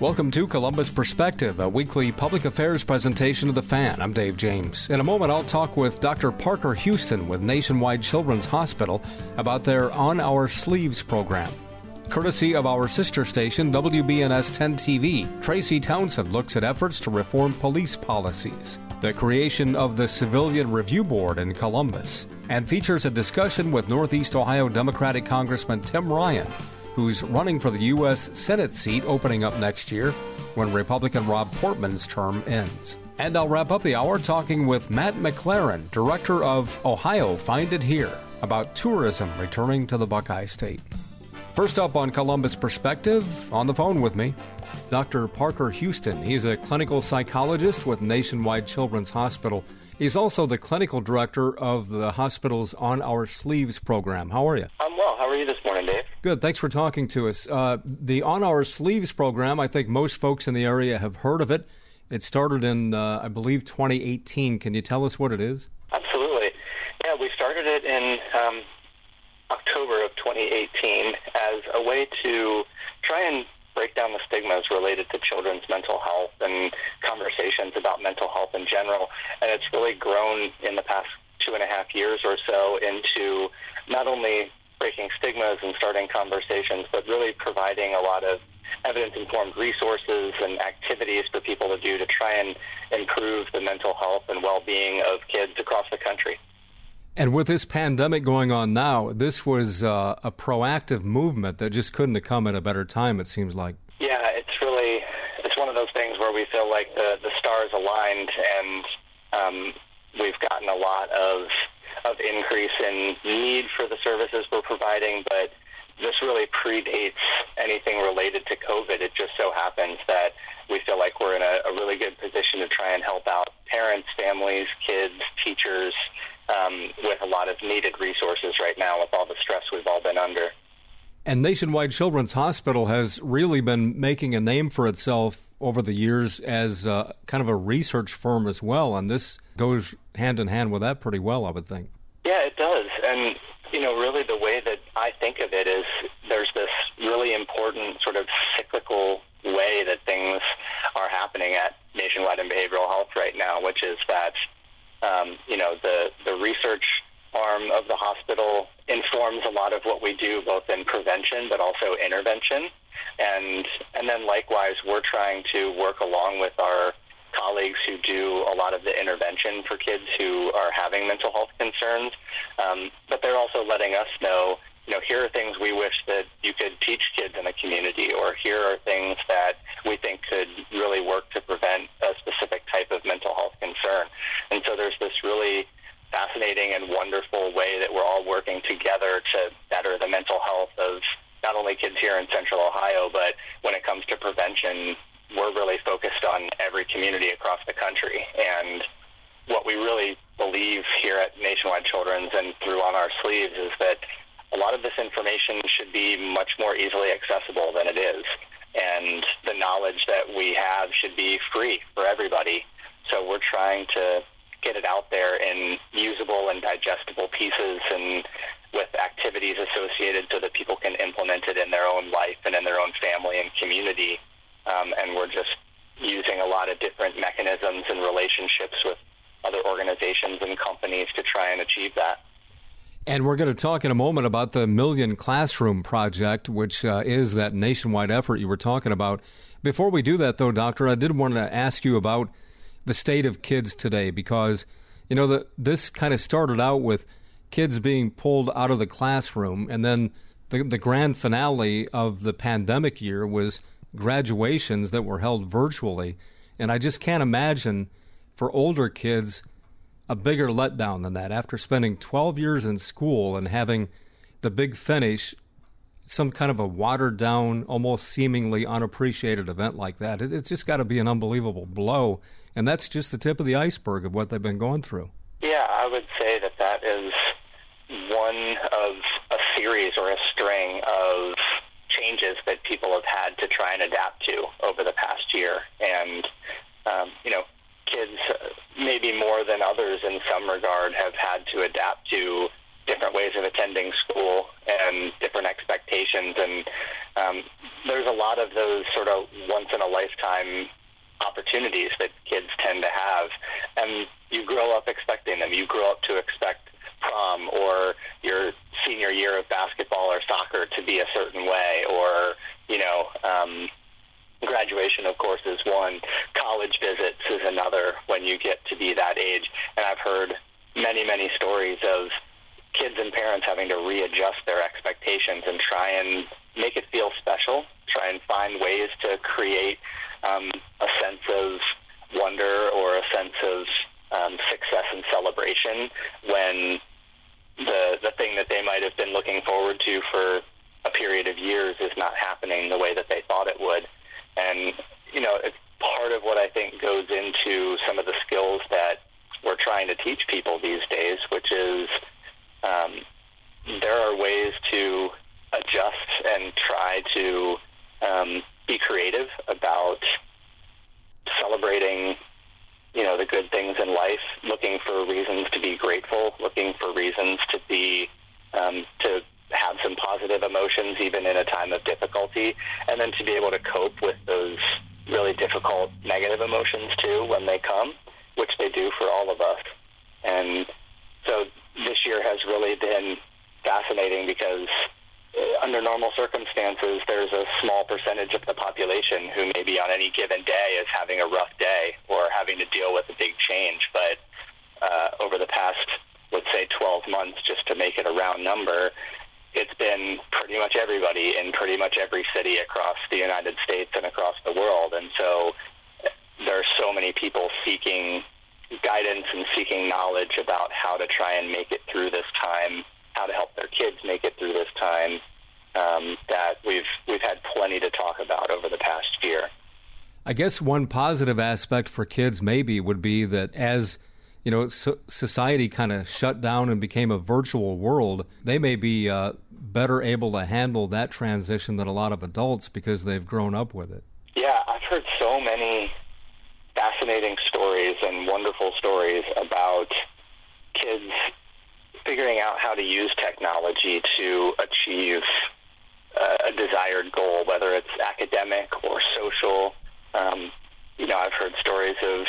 Welcome to Columbus Perspective, a weekly public affairs presentation of the fan. I'm Dave James. In a moment, I'll talk with Dr. Parker Huston with Nationwide Children's Hospital about their On Our Sleeves program. Courtesy of our sister station, WBNS 10 TV, Tracy Townsend looks at efforts to reform police policies, the creation of the Civilian Review Board in Columbus, and features a discussion with Northeast Ohio Democratic Congressman Tim Ryan who's running for the U.S. Senate seat opening up next year when Republican Rob Portman's term ends. And I'll wrap up the hour talking with Matt MacLaren, director of Ohio Find It Here, about tourism returning to the Buckeye State. First up on Columbus Perspective, on the phone with me, Dr. Parker Huston. He's a clinical psychologist with Nationwide Children's Hospital. He's also the clinical director of the hospital's On Our Sleeves program. How are you? I'm well. How are you this morning, Dave? Good. Thanks for talking to us. Uh, the On Our Sleeves program, I think most folks in the area have heard of it. It started in, uh, I believe, 2018. Can you tell us what it is? Absolutely. Yeah, we started it in um, October of 2018 as a way to try and break down the stigmas related to children's mental health and conversations about mental health in general. And it's really grown in the past two and a half years or so into not only breaking stigmas and starting conversations, but really providing a lot of evidence informed resources and activities for people to do to try and improve the mental health and well being of kids across the country. And with this pandemic going on now, this was uh, a proactive movement that just couldn't have come at a better time. It seems like. Yeah, it's really it's one of those things where we feel like the the stars aligned, and um, we've gotten a lot of of increase in need for the services we're providing, but this really predates anything related to COVID. It just so happens that we feel like we're in a, a really good position to try and help out parents, families, kids, teachers, um, with a lot of needed resources right now with all the stress we've all been under. And Nationwide Children's Hospital has really been making a name for itself over the years as uh, kind of a research firm as well, and this goes hand in hand with that pretty well, I would think. Yeah, it does. And, you know, really the way that I think of it is there's this really important sort of cyclical way that things are happening at Nationwide in Behavioral Health right now, which is that um, you know, the, the research arm of the hospital informs a lot of what we do, both in prevention but also intervention. And, and then likewise, we're trying to work along with our colleagues who do a lot of the intervention for kids who are having mental health concerns. Um, but they're also letting us know you know, here are things we wish that you could teach kids in the community, or here are things that we think could really work to prevent a specific type of mental health concern. And so there's this really fascinating and wonderful way that we're all working together to better the mental health of not only kids here in central Ohio, but when it comes to prevention, we're really focused on every community across the country. And what we really believe here at Nationwide Children's and through On Our Sleeves is that a lot of this information should be much more easily accessible than it is. And the knowledge that we have should be free for everybody. So we're trying to get it out there in usable and digestible pieces and with activities associated so that people can implement it in their own life and in their own family and community. Um, and we're just using a lot of different mechanisms and relationships with other organizations and companies to try and achieve that. And we're going to talk in a moment about the Million Classroom Project, which uh, is that nationwide effort you were talking about. Before we do that, though, Doctor, I did want to ask you about the state of kids today because, you know, the, this kind of started out with kids being pulled out of the classroom, and then the, the grand finale of the pandemic year was graduations that were held virtually. And I just can't imagine for older kids a bigger letdown than that. After spending 12 years in school and having the big finish, some kind of a watered down, almost seemingly unappreciated event like that, it, it's just got to be an unbelievable blow. And that's just the tip of the iceberg of what they've been going through. Yeah, I would say that that is one of a series or a string of changes that people have had to try and adapt to over the past year. And, um, you know, kids, maybe more than others in some regard, have had to adapt to different ways of attending school and different expectations. And um, there's a lot of those sort of once in a lifetime opportunities that kids tend to have. And you grow up expecting them. You grow up to expect prom or your senior year of basketball or soccer to be a certain way or, you know, um, graduation, of course, is one. College visits is another when you get to be that age. And I've heard many, many stories of kids and parents having to readjust their expectations and try and make it feel special, try and find ways to create um, a sense of wonder or a sense of um, success and celebration when the the thing that they might have been looking forward to for a period of years is not happening the way that they thought it would. And you know, it's part of what I think goes into some of the skills that we're trying to teach people these days, which is um, there are ways to adjust and try to um, be creative about celebrating you know the good things in life, looking for reasons to be grateful, looking for reasons to be um, to have some positive emotions even in a time of difficulty, and then to be able to cope with those really difficult negative emotions too when they come, which they do for all of us. And so this year has really been fascinating because uh, under normal circumstances, there's a small percentage of the population who maybe on any given day is having a rough day or having to deal with a big change. But uh, over the past, let's say, 12 months, just to make it a round number, it's been pretty much everybody in pretty much every city across the United States and across the world. And so there are so many people seeking guidance and seeking knowledge about how to try and make it through this time how to help their kids make it through this time um, that we've we've had plenty to talk about over the past year. I guess one positive aspect for kids maybe would be that as you know so society kind of shut down and became a virtual world, they may be uh, better able to handle that transition than a lot of adults because they've grown up with it. Yeah, I've heard so many fascinating stories and wonderful stories about kids figuring out how to use technology to achieve uh, a desired goal, whether it's academic or social. Um, you know, I've heard stories of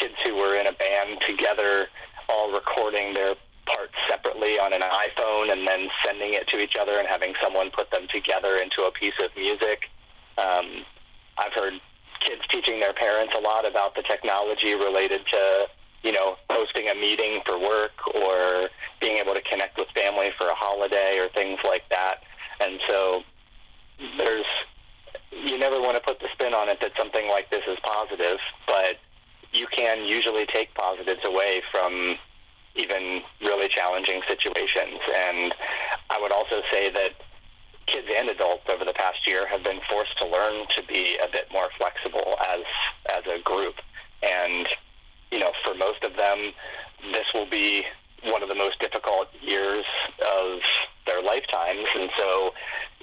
kids who were in a band together, all recording their parts separately on an iPhone and then sending it to each other and having someone put them together into a piece of music. Um, I've heard kids teaching their parents a lot about the technology related to you know, hosting a meeting for work or being able to connect with family for a holiday or things like that. And so there's, you never want to put the spin on it that something like this is positive, but you can usually take positives away from even really challenging situations. And I would also say that kids and adults over the past year have been forced to learn to be a bit more flexible as as a group. And you know, for most of them, this will be one of the most difficult years of their lifetimes. And so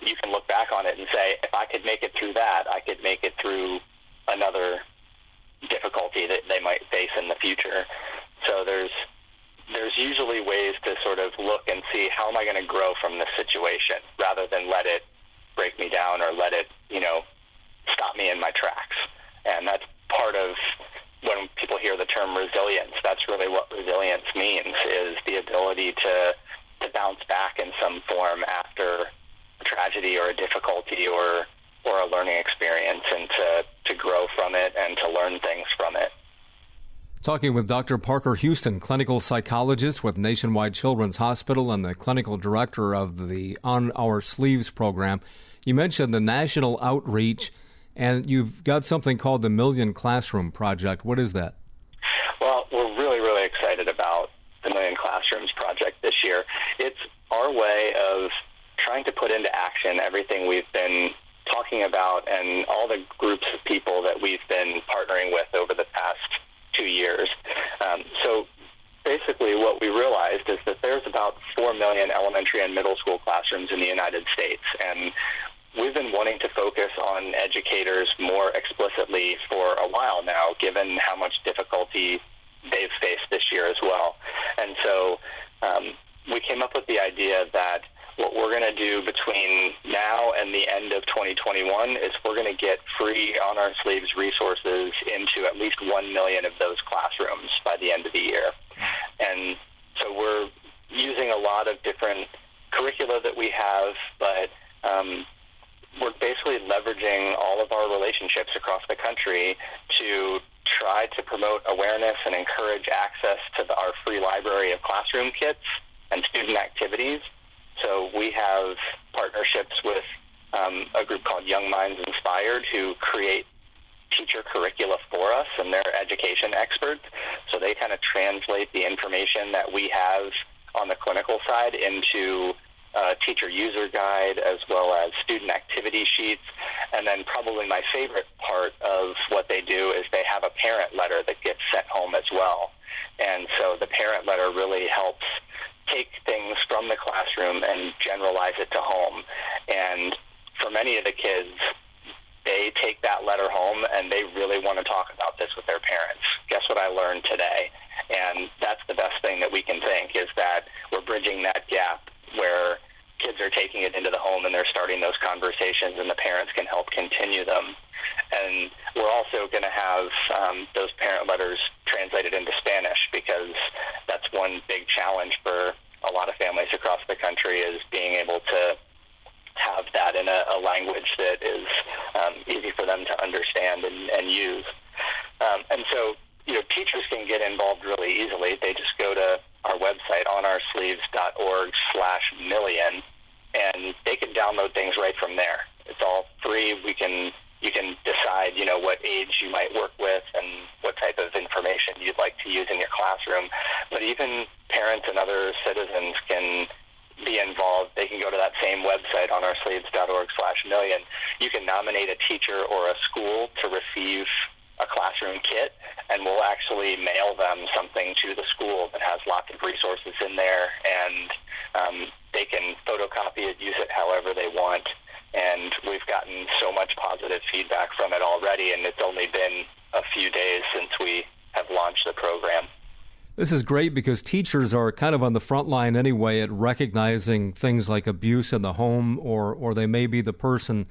you can look back on it and say, if I could make it through that, I could make it through another difficulty that they might face in the future. So there's there's usually ways to sort of look and see how am I going to grow from this situation rather than let it break me down or let it, you know, stop me in my tracks. And that's part of when people hear the term resilience, that's really what resilience means is the ability to to bounce back in some form after a tragedy or a difficulty or or a learning experience and to, to grow from it and to learn things from it. Talking with Dr. Parker Huston, clinical psychologist with Nationwide Children's Hospital and the clinical director of the On Our Sleeves program. You mentioned the national outreach and you've got something called the Million Classroom Project. What is that? Well, we're really, really excited about the Million Classrooms Project this year. It's our way of trying to put into action everything we've been talking about and all the groups of people that we've been partnering with over the past two years. Um, so basically what we realized is that there's about 4 million elementary and middle school classrooms in the United States. And we've been wanting to focus on educators more explicitly for a while now, given how much difficulty they've faced this year as well. And so um, we came up with the idea that what we're going to do between now and the end of 2021 is we're going to get free on our sleeves resources into at least 1 million of those classrooms by the end of the year. And so we're using a lot of different curricula that we have, but um, we're basically leveraging all of our relationships across the country to try to promote awareness and encourage access to the, our free library of classroom kits and student activities. So we have partnerships with um, a group called Young Minds Inspired who create teacher curricula for us, and they're education experts. So they kind of translate the information that we have on the clinical side into uh, teacher user guide as well as student activity sheets. And then probably my favorite part of what they do is they have a parent letter that gets sent home as well. And so the parent letter really helps take things from the classroom and generalize it to home. And for many of the kids, they take that letter home and they really want to talk about this with their parents. Guess what I learned today? And that's the best thing that we can think is that we're bridging that gap where kids are taking it into the home and they're starting those conversations and the parents can help continue them. And we're also going to have um, those parent letters translated into Spanish because that's one big challenge for a lot of families across the country is being able to have that in a, a language that is um, easy for them to understand and, and use. Um, and so, you know, teachers can get involved really easily. They just go to our website, onoursleeves.org slash million, and they can download things right from there. It's all free. We can you can decide, you know, what age you might work with and what type of information you'd like to use in your classroom. But even parents and other citizens can be involved. They can go to that same website on oursleeves.org slash million. You can nominate a teacher or a school to receive a classroom kit, and we'll actually mail them something to the school that has lots of resources in there, and um, they can photocopy it, use it however they want. And we've gotten so much positive feedback from it already, and it's only been a few days since we have launched the program. This is great because teachers are kind of on the front line anyway at recognizing things like abuse in the home, or, or they may be the person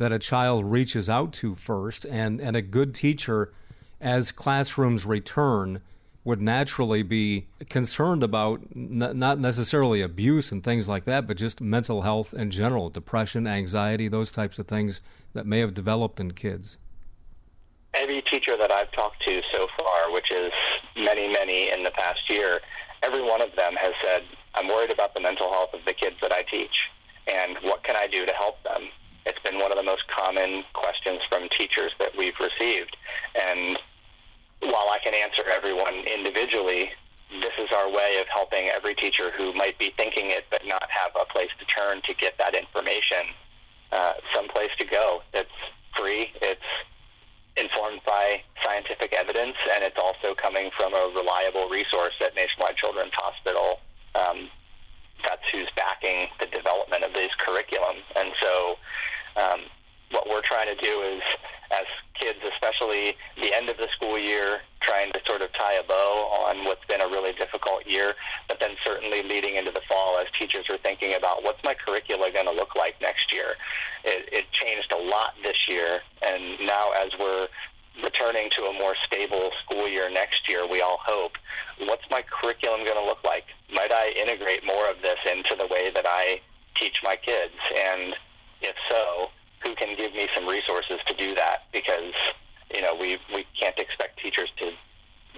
that a child reaches out to first, and, and a good teacher, as classrooms return, would naturally be concerned about n- not necessarily abuse and things like that, but just mental health in general, depression, anxiety, those types of things that may have developed in kids. Every teacher that I've talked to so far, which is many, many in the past year, every one of them has said, I'm worried about the mental health of the kids that I teach, and what can I do to help them? It's been one of the most common questions from teachers that we've received. And while I can answer everyone individually, this is our way of helping every teacher who might be thinking it but not have a place to turn to get that information, uh, some place to go that's free. It's informed by scientific evidence, and it's also coming from a reliable resource at Nationwide Children's Hospital. Um, that's who's backing the development of these curriculum. And so um, what we're trying to do is, as kids, especially the end of the school year, trying to sort of tie a bow on what's been a really difficult year, but then certainly leading into the fall as teachers are thinking about what's my curricula going to look like next year. It, it changed a lot this year, and now as we're returning to a more stable school year next year, we all hope, what's my curriculum going to look like? Might I integrate more of this into the way that I teach my kids? And if so, who can give me some resources to do that? Because you know we we can't expect teachers to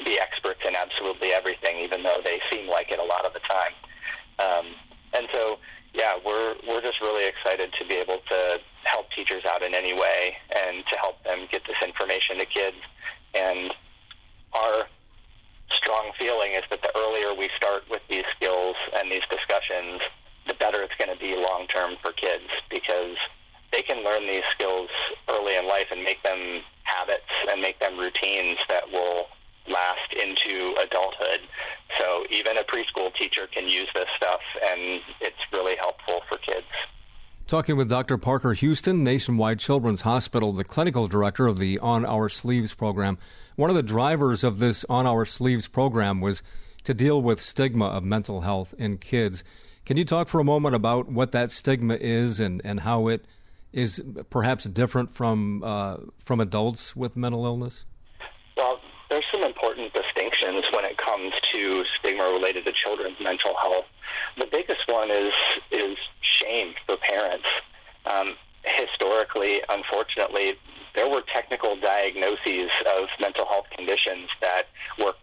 be experts in absolutely everything, even though they seem like it a lot of the time. Um, and so, yeah, we're we're just really excited to be able to help teachers out in any way and to help them get this information to kids. And our strong feeling is that the earlier we start with these skills and these discussions, the better it's going to be long term for kids because they can learn these skills early in life and make them habits and make them routines that will last into adulthood. So even a preschool teacher can use this stuff, and it's really helpful for kids. Talking with Dr. Parker Huston, Nationwide Children's Hospital, the clinical director of the On Our Sleeves program. One of the drivers of this On Our Sleeves program was to deal with stigma of mental health in kids. Can you talk for a moment about what that stigma is and, and how it is perhaps different from uh, from adults with mental illness? Well, there's some important distinctions when it comes to stigma related to children's mental health. The biggest one is is shame for parents. Um, historically, unfortunately, there were technical diagnoses of mental health conditions that were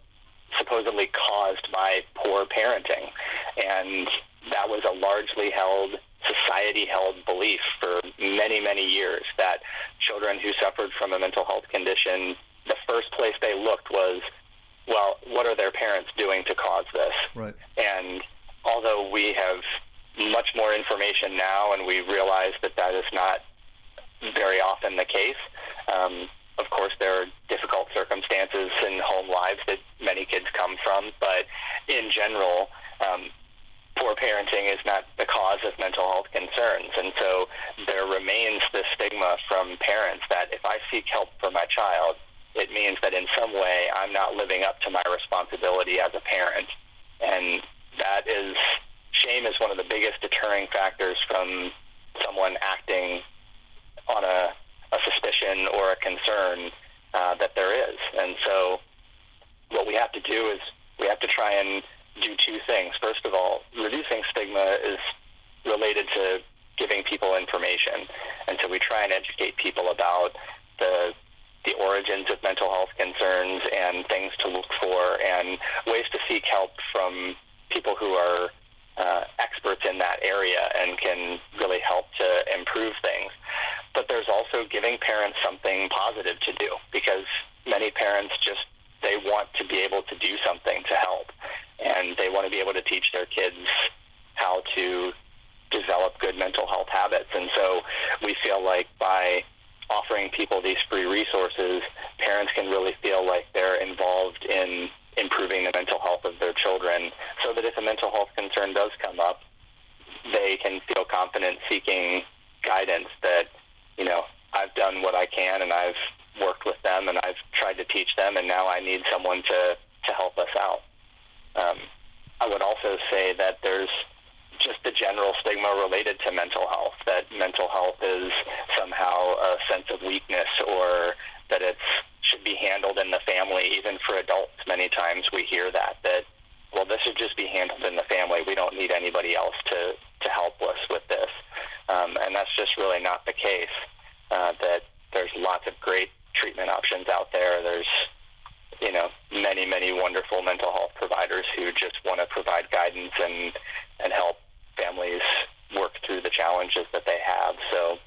supposedly caused by poor parenting, and that was a largely held society held belief for many, many years that children who suffered from a mental health condition, the first place they looked was, well, what are their parents doing to cause this? Right. And although we have much more information now and we realize that that is not very often the case, um, of course, there are difficult circumstances in home lives that many kids come from, but in general, um, poor parenting is not the cause of mental health concerns. And so there remains this stigma from parents that if I seek help for my child, it means that in some way I'm not living up to my responsibility as a parent. And that is, shame is one of the biggest deterring factors from someone acting on a, a suspicion or a concern uh, that there is. And so what we have to do is we have to try and do two things. First of all, reducing stigma is related to giving people information, and so we try and educate people about the the origins of mental health concerns and things to look for and ways to seek help from people who are uh, experts in that area and can really help to improve things. But there's also giving parents something positive to do because many parents just they want to be able to do something to help and they want to be able to teach their kids how to develop good mental health habits. And so we feel like by offering people these free resources, parents can really feel like they're involved in improving the mental health of their children so that if a mental health concern does come up, they can feel confident seeking guidance that, you know, I've done what I can and I've worked with them and I've tried to teach them and now I need someone to, to help us out. Also say that there's just the general stigma related to mental health, that mental health is somehow a sense of weakness or that it should be handled in the family. Even for adults, many times we hear that, that, well, this should just be handled in the family. We don't need anybody else to, to help us with this. Um, and that's just really not the case, uh, that there's lots of great treatment options out there. There's many wonderful mental health providers who just want to provide guidance and and help families work through the challenges that they have. So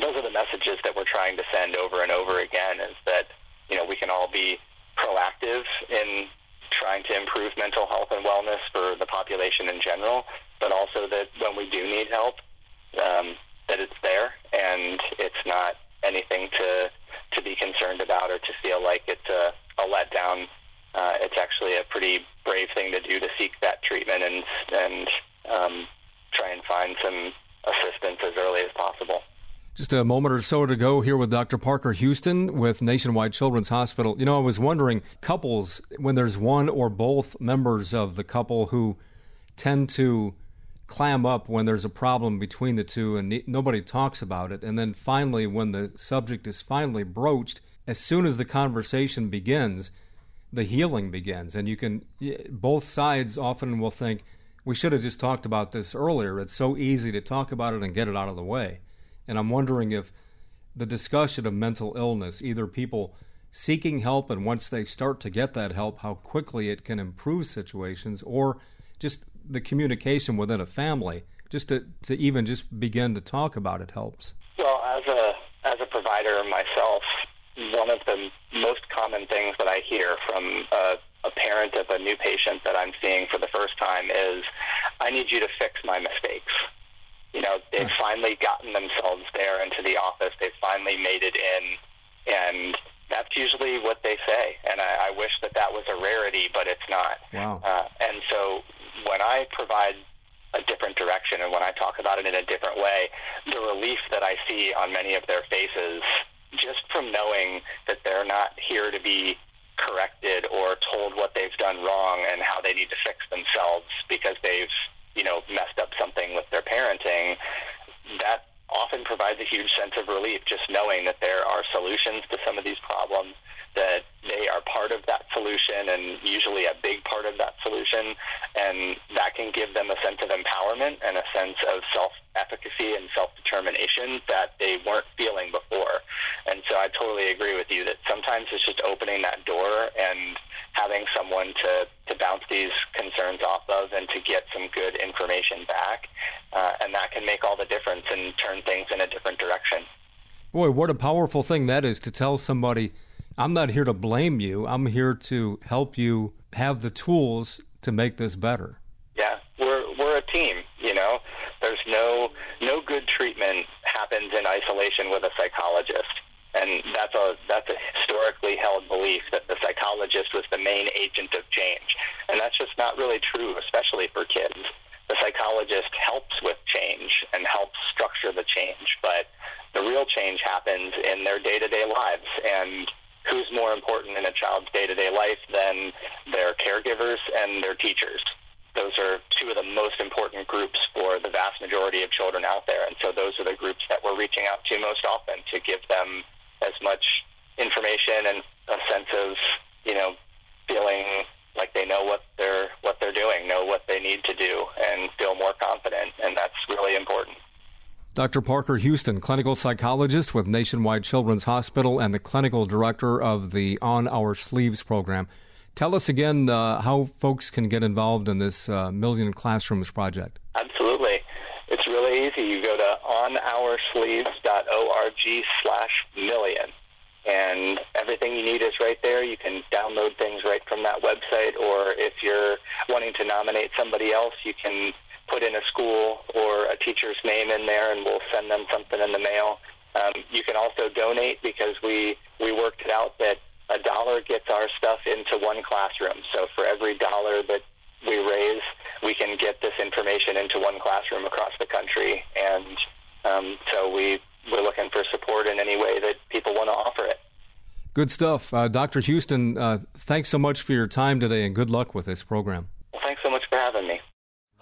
those are the messages that we're trying to send over and over again is that you know we can all be proactive in trying to improve mental health and wellness for the population in general, but also that when we do need help, um, that it's there and it's not anything to to be concerned about or to feel like it's a a letdown. Uh, it's actually a pretty brave thing to do to seek that treatment and and um, try and find some assistance as early as possible. Just a moment or so to go here with Dr. Parker Huston with Nationwide Children's Hospital. You know, I was wondering, couples, when there's one or both members of the couple who tend to clam up when there's a problem between the two and nobody talks about it, and then finally, when the subject is finally broached, as soon as the conversation begins, the healing begins. And you can, both sides often will think, we should have just talked about this earlier. It's so easy to talk about it and get it out of the way. And I'm wondering if the discussion of mental illness, either people seeking help and once they start to get that help, how quickly it can improve situations, or just the communication within a family, just to, to even just begin to talk about it helps. Well, as a as a provider myself, one of the most common things that I hear from a, a parent of a new patient that I'm seeing for the first time is, I need you to fix my mistakes. You know, they've hmm. finally gotten themselves there into the office. They've finally made it in, and that's usually what they say. And I, I wish that that was a rarity, but it's not. Wow. Uh, and so when I provide a different direction and when I talk about it in a different way, the relief that I see on many of their faces just from knowing that they're not here to be corrected or told what they've done wrong and how they need to fix themselves because they've you know, messed up something with their parenting, that often provides a huge sense of relief just knowing that there are solutions to some of these problems that they are part of that solution and usually a big part of that solution. And that can give them a sense of empowerment and a sense of self efficacy and self determination that they weren't feeling before. And so I totally agree with you that sometimes it's just opening that door and having someone to, to bounce these concerns off of and to get some good information back. Uh, and that can make all the difference and turn things in a different direction. Boy, what a powerful thing that is to tell somebody I'm not here to blame you. I'm here to help you have the tools to make this better. Yeah, we're we're a team. You know, there's no no good treatment happens in isolation with a psychologist, and that's a that's a historically held belief that the psychologist was the main agent of change, and that's just not really true, especially for kids. The psychologist helps with change and helps structure the change, but the real change happens in their day-to-day lives and who's more important in a child's day-to-day life than their caregivers and their teachers. Those are two of the most important groups for the vast majority of children out there, and so those are the groups that we're reaching out to most often to give them as much information and a sense of, you know, feeling like they know what they're what they're doing, know what they need to do, and feel more confident, and that's really important. Dr. Parker Huston, clinical psychologist with Nationwide Children's Hospital and the clinical director of the On Our Sleeves program. Tell us again uh, how folks can get involved in this uh, Million Classrooms project. Absolutely. It's really easy. You go to onoursleeves.org slash million, and everything you need is right there. You can download things right from that website, or if you're wanting to nominate somebody else, you can put in a school or a teacher's name in there, and we'll send them something in the mail. Um, you can also donate because we we worked it out that a dollar gets our stuff into one classroom. So for every dollar that we raise, we can get this information into one classroom across the country. And um, so we we're looking for support in any way that people want to offer it. Good stuff, uh, Dr. Huston. Uh, thanks so much for your time today, and good luck with this program. Well, thanks so much for having me.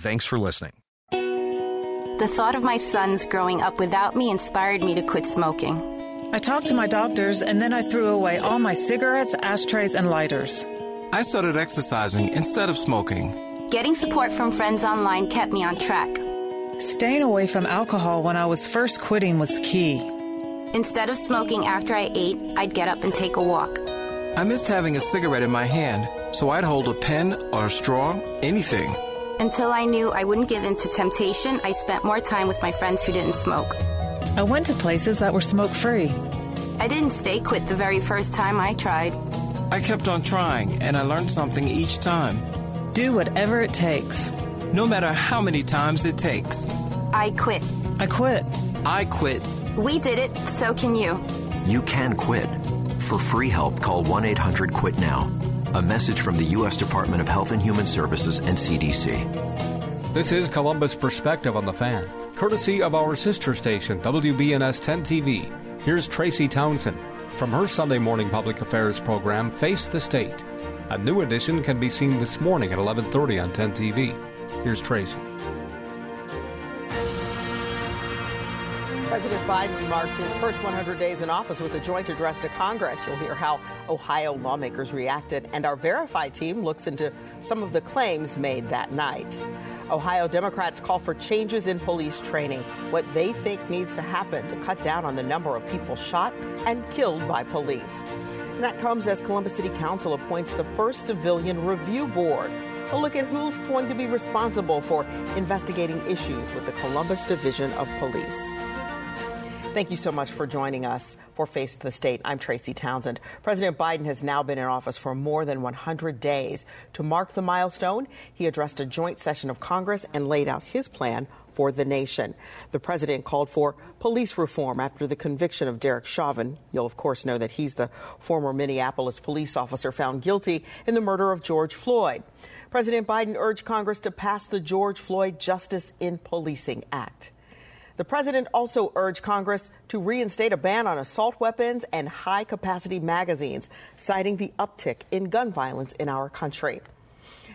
thanks for listening. The thought of my sons growing up without me inspired me to quit smoking. I talked to my doctors and then I threw away all my cigarettes, ashtrays, and lighters. I started exercising instead of smoking. Getting support from friends online kept me on track. Staying away from alcohol when I was first quitting was key. Instead of smoking after I ate, I'd get up and take a walk. I missed having a cigarette in my hand, so I'd hold a pen or a straw, anything. Until I knew I wouldn't give in to temptation, I spent more time with my friends who didn't smoke. I went to places that were smoke free. I didn't stay quit the very first time I tried. I kept on trying, and I learned something each time. Do whatever it takes. No matter how many times it takes. I quit. I quit. I quit. We did it, so can you. You can quit. For free help, call 1 800 QUIT NOW. A message from the U.S. Department of Health and Human Services and CDC. This is Columbus Perspective on the Fan, courtesy of our sister station, WBNS 10 TV. Here's Tracy Townsend from her Sunday morning public affairs program, Face the State. A new edition can be seen this morning at 11:30 on 10 TV. Here's Tracy. President Biden marked his first 100 days in office with a joint address to Congress. You'll hear how Ohio lawmakers reacted, and our Verify team looks into some of the claims made that night. Ohio Democrats call for changes in police training, what they think needs to happen to cut down on the number of people shot and killed by police. And that comes as Columbus City Council appoints the first civilian review board. A look at who's going to be responsible for investigating issues with the Columbus Division of Police. Thank you so much for joining us for Face the State. I'm Tracy Townsend. President Biden has now been in office for more than 100 days. To mark the milestone, he addressed a joint session of Congress and laid out his plan for the nation. The president called for police reform after the conviction of Derek Chauvin. You'll, of course, know that he's the former Minneapolis police officer found guilty in the murder of George Floyd. President Biden urged Congress to pass the George Floyd Justice in Policing Act. The president also urged Congress to reinstate a ban on assault weapons and high capacity magazines, citing the uptick in gun violence in our country.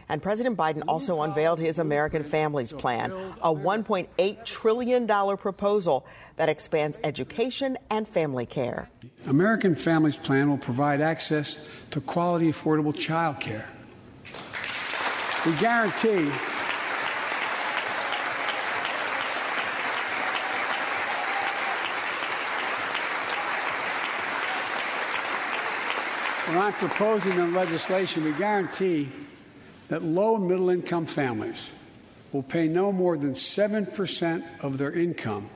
And President Biden also unveiled his American Families Plan, a $1.8 trillion proposal that expands education and family care. American Families Plan will provide access to quality, affordable child care. We guarantee What I'm proposing in legislation, we guarantee that low and middle income families will pay no more than 7% of their income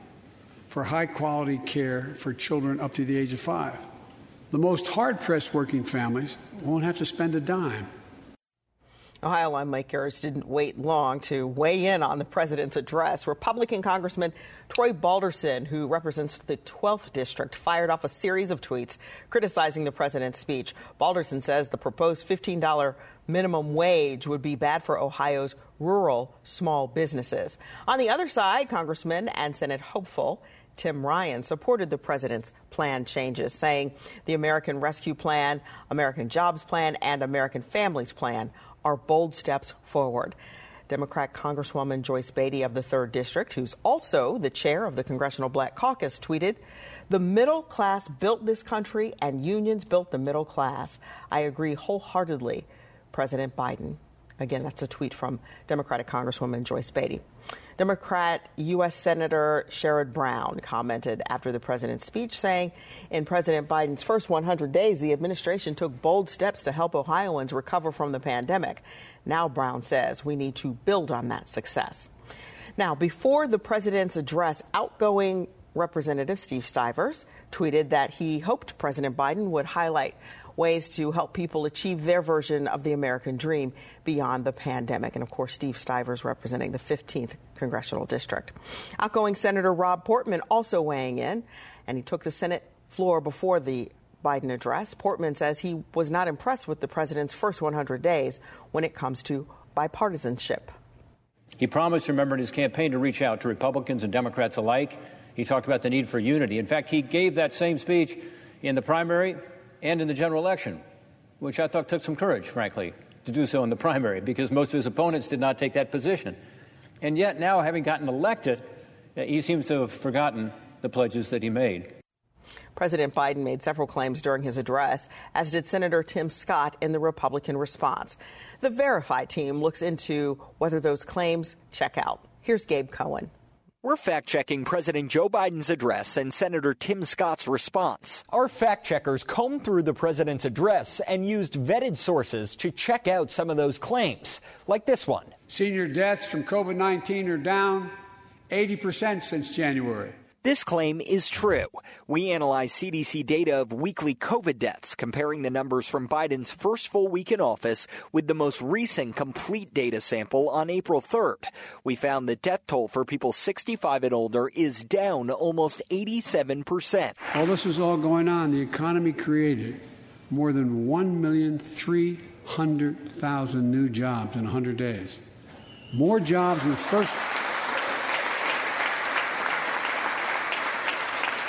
for high quality care for children up to the age of five. The most hard pressed working families won't have to spend a dime. Ohio lawmakers didn't wait long to weigh in on the president's address. Republican Congressman Troy Balderson, who represents the 12th district, fired off a series of tweets criticizing the president's speech. Balderson says the proposed $15 minimum wage would be bad for Ohio's rural small businesses. On the other side, Congressman and Senate hopeful Tim Ryan supported the president's plan changes, saying the American Rescue Plan, American Jobs Plan, and American Families Plan are bold steps forward. Democrat Congresswoman Joyce Beatty of the 3rd District, who's also the chair of the Congressional Black Caucus, tweeted, The middle class built this country and unions built the middle class. I agree wholeheartedly, President Biden. Again, that's a tweet from Democratic Congresswoman Joyce Beatty. Democrat U.S. Senator Sherrod Brown commented after the president's speech, saying, In President Biden's first 100 days, the administration took bold steps to help Ohioans recover from the pandemic. Now, Brown says we need to build on that success. Now, before the president's address, outgoing Representative Steve Stivers tweeted that he hoped President Biden would highlight ways to help people achieve their version of the American dream beyond the pandemic. And of course, Steve Stivers representing the 15th congressional district. Outgoing Senator Rob Portman also weighing in, and he took the Senate floor before the Biden address. Portman says he was not impressed with the president's first 100 days when it comes to bipartisanship. He promised, remember, in his campaign to reach out to Republicans and Democrats alike. He talked about the need for unity. In fact, he gave that same speech in the primary and in the general election, which I thought took some courage, frankly, to do so in the primary because most of his opponents did not take that position. And yet, now having gotten elected, uh, he seems to have forgotten the pledges that he made. President Biden made several claims during his address, as did Senator Tim Scott in the Republican response. The Verify team looks into whether those claims check out. Here's Gabe Cohen. We're fact checking President Joe Biden's address and Senator Tim Scott's response. Our fact checkers combed through the president's address and used vetted sources to check out some of those claims, like this one. Senior deaths from COVID 19 are down 80% since January. This claim is true. We analyzed CDC data of weekly COVID deaths, comparing the numbers from Biden's first full week in office with the most recent complete data sample on April 3rd. We found the death toll for people 65 and older is down almost 87%. While this was all going on, the economy created more than 1,300,000 new jobs in 100 days. More jobs in the first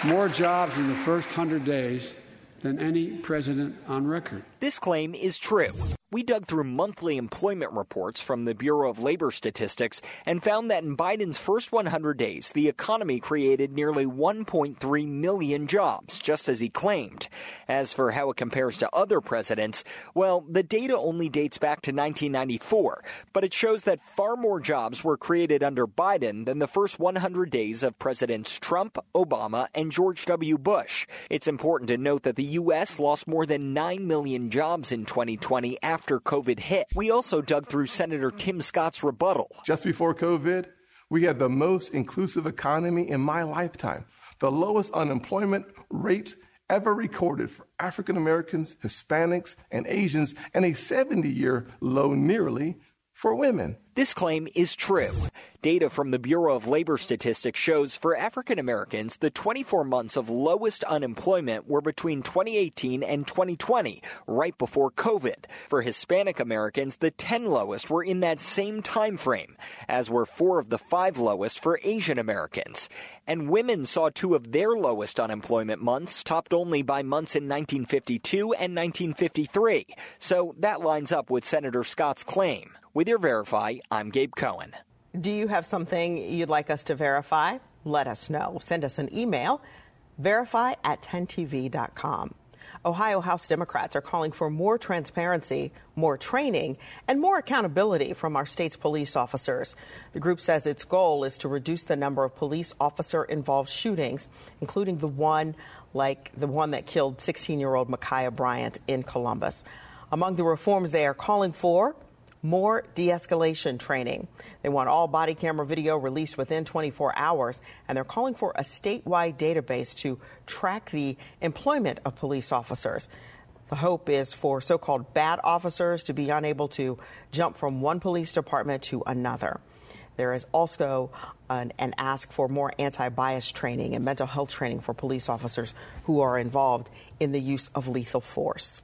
more jobs in the first 100 days than any president on record. This claim is true. We dug through monthly employment reports from the Bureau of Labor Statistics and found that in Biden's first 100 days, the economy created nearly 1.3 million jobs, just as he claimed. As for how it compares to other presidents, well, the data only dates back to 1994, but it shows that far more jobs were created under Biden than the first 100 days of Presidents Trump, Obama, and George W. Bush. It's important to note that the U.S. lost more than 9 million jobs in 2020 after COVID hit. We also dug through Senator Tim Scott's rebuttal. Just before COVID, we had the most inclusive economy in my lifetime. the lowest unemployment rates ever recorded for African Americans, Hispanics, and Asians, and a 70 year low nearly for women. This claim is true. Data from the Bureau of Labor Statistics shows for African Americans, the 24 months of lowest unemployment were between 2018 and 2020, right before COVID. For Hispanic Americans, the 10 lowest were in that same time frame, as were four of the five lowest for Asian Americans. And women saw two of their lowest unemployment months, topped only by months in 1952 and 1953. So that lines up with Senator Scott's claim. With your Verify, I'm Gabe Cohen. Do you have something you'd like us to verify? Let us know. Send us an email, verify at 10tv.com. Ohio House Democrats are calling for more transparency, more training, and more accountability from our state's police officers. The group says its goal is to reduce the number of police officer involved shootings, including the one like the one that killed 16 year old Ma'Khia Bryant in Columbus. Among the reforms they are calling for, more de escalation training. They want all body camera video released within 24 hours, and they're calling for a statewide database to track the employment of police officers. The hope is for so called bad officers to be unable to jump from one police department to another. There is also an, an ask for more anti bias training and mental health training for police officers who are involved in the use of lethal force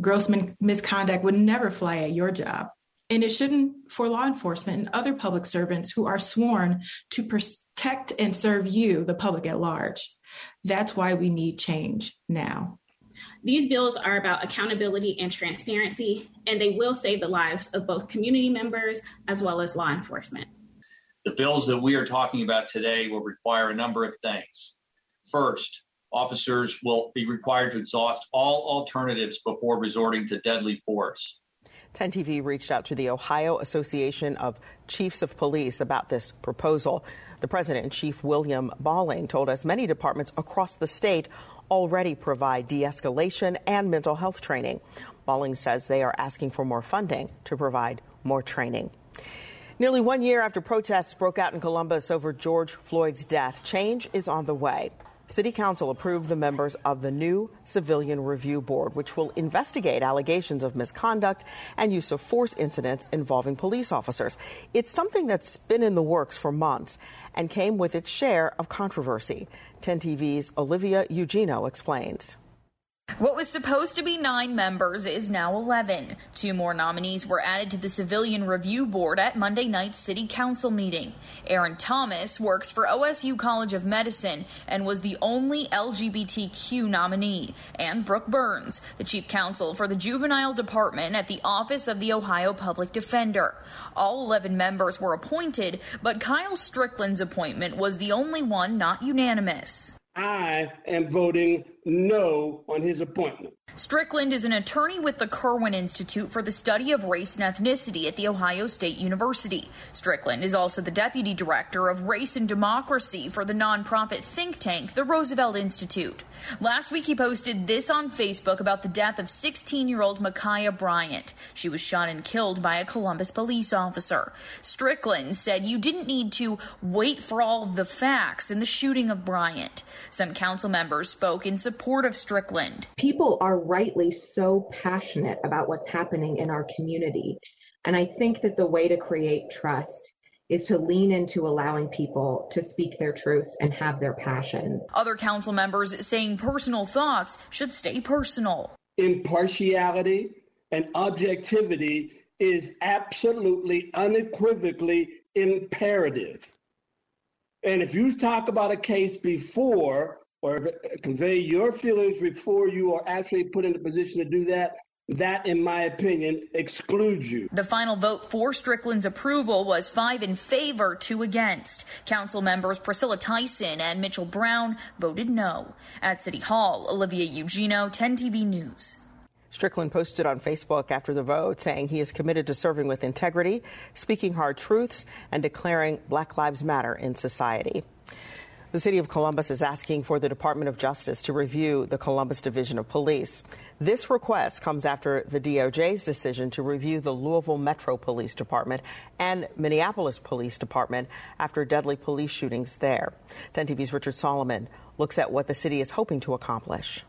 gross misconduct would never fly at your job. And it shouldn't for law enforcement and other public servants who are sworn to protect and serve you, the public at large. That's why we need change now. These bills are about accountability and transparency, and they will save the lives of both community members as well as law enforcement. The bills that we are talking about today will require a number of things. First, officers will be required to exhaust all alternatives before resorting to deadly force. 10 TV reached out to the Ohio Association of Chiefs of Police about this proposal. The president, and Chief William Balling, told us many departments across the state already provide de escalation and mental health training. Balling says they are asking for more funding to provide more training. Nearly one year after protests broke out in Columbus over George Floyd's death, change is on the way. City Council approved the members of the new Civilian Review Board, which will investigate allegations of misconduct and use of force incidents involving police officers. It's something that's been in the works for months and came with its share of controversy. 10 TV's Olivia Eugenio explains. What was supposed to be nine members is now 11. Two more nominees were added to the Civilian Review Board at Monday night's City Council meeting. Aaron Thomas works for OSU College of Medicine and was the only LGBTQ nominee. And Brooke Burns, the chief counsel for the Juvenile Department at the Office of the Ohio Public Defender. All 11 members were appointed, but Kyle Strickland's appointment was the only one not unanimous. I am voting no on his appointment. Strickland is an attorney with the Kirwan Institute for the Study of Race and Ethnicity at The Ohio State University. Strickland is also the deputy director of Race and Democracy for the nonprofit think tank, the Roosevelt Institute. Last week, he posted this on Facebook about the death of 16 year old Ma'Khia Bryant. She was shot and killed by a Columbus police officer. Strickland said you didn't need to wait for all the facts in the shooting of Bryant. Some council members spoke in support of Strickland. People are rightly so passionate about what's happening in our community. And I think that the way to create trust is to lean into allowing people to speak their truths and have their passions. Other council members saying personal thoughts should stay personal. Impartiality and objectivity is absolutely unequivocally imperative. And if you talk about a case before or uh, convey your feelings before you are actually put in a position to do that, that, in my opinion, excludes you. The final vote for Strickland's approval was five in favor, two against. Council members Priscilla Tyson and Mitchell Brown voted no. At City Hall, Olivia Eugenio, 10 TV News. Strickland posted on Facebook after the vote saying he is committed to serving with integrity, speaking hard truths, and declaring Black Lives Matter in society. The city of Columbus is asking for the Department of Justice to review the Columbus Division of Police. This request comes after the DOJ's decision to review the Louisville Metro Police Department and Minneapolis Police Department after deadly police shootings there. 10 TV's Richard Solomon looks at what the city is hoping to accomplish.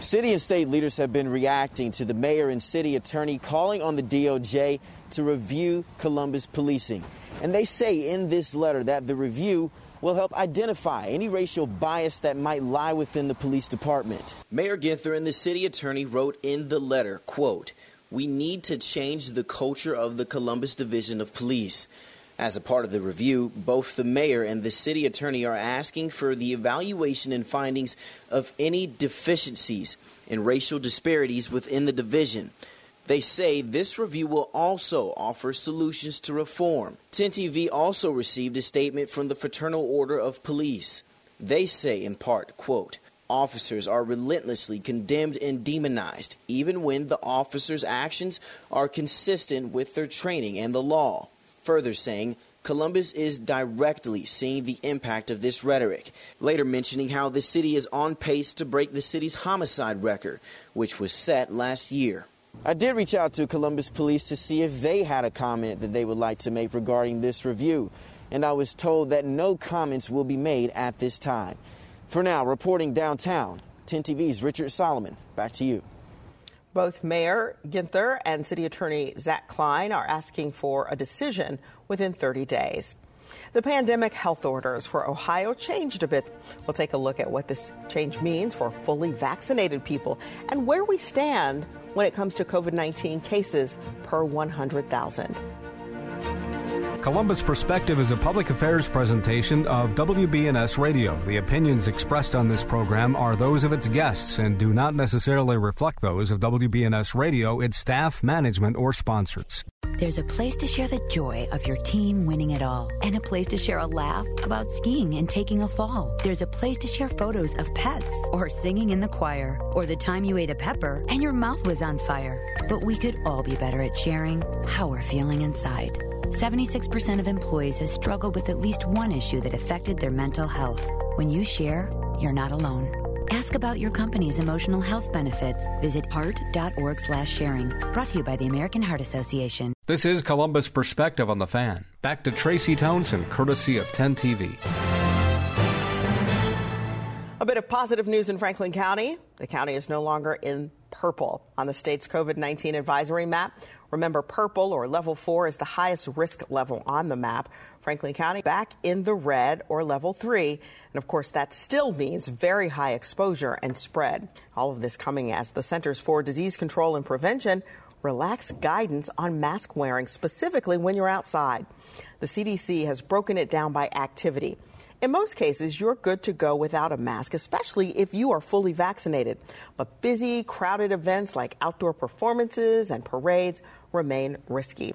City and state leaders have been reacting to the mayor and city attorney calling on the DOJ to review Columbus policing. And they say in this letter that the review will help identify any racial bias that might lie within the police department. Mayor Ginther and the city attorney wrote in the letter, quote, "We need to change the culture of the Columbus Division of Police." As a part of the review, both the mayor and the city attorney are asking for the evaluation and findings of any deficiencies and racial disparities within the division. They say this review will also offer solutions to reform. 10TV also received a statement from the Fraternal Order of Police. They say, in part, quote, Officers are relentlessly condemned and demonized, even when the officers' actions are consistent with their training and the law. Further saying, Columbus is directly seeing the impact of this rhetoric, later mentioning how the city is on pace to break the city's homicide record, which was set last year. I did reach out to Columbus Police to see if they had a comment that they would like to make regarding this review, and I was told that no comments will be made at this time. For now, reporting downtown, 10 TV's Richard Solomon. Back to you. Both Mayor Ginther and City Attorney Zach Klein are asking for a decision within 30 days. The pandemic health orders for Ohio changed a bit. We'll take a look at what this change means for fully vaccinated people and where we stand when it comes to COVID 19 cases per 100,000. Columbus Perspective is a public affairs presentation of WBNS Radio. The opinions expressed on this program are those of its guests and do not necessarily reflect those of WBNS Radio, its staff, management, or sponsors. There's a place to share the joy of your team winning it all, and a place to share a laugh about skiing and taking a fall. There's a place to share photos of pets, or singing in the choir, or the time you ate a pepper and your mouth was on fire. But we could all be better at sharing how we're feeling inside. 76% of employees have struggled with at least one issue that affected their mental health. When you share, you're not alone. Ask about your company's emotional health benefits. Visit heart.org slash sharing. Brought to you by the American Heart Association. This is Columbus Perspective on the Fan. Back to Tracy Townsend, courtesy of 10 TV. A bit of positive news in Franklin County. The county is no longer in purple on the state's COVID 19 advisory map. Remember, purple or level four is the highest risk level on the map. Franklin County back in the red or level three. And of course, that still means very high exposure and spread. All of this coming as the Centers for Disease Control and Prevention relax guidance on mask wearing, specifically when you're outside. The CDC has broken it down by activity. In most cases, you're good to go without a mask, especially if you are fully vaccinated. But busy, crowded events like outdoor performances and parades remain risky.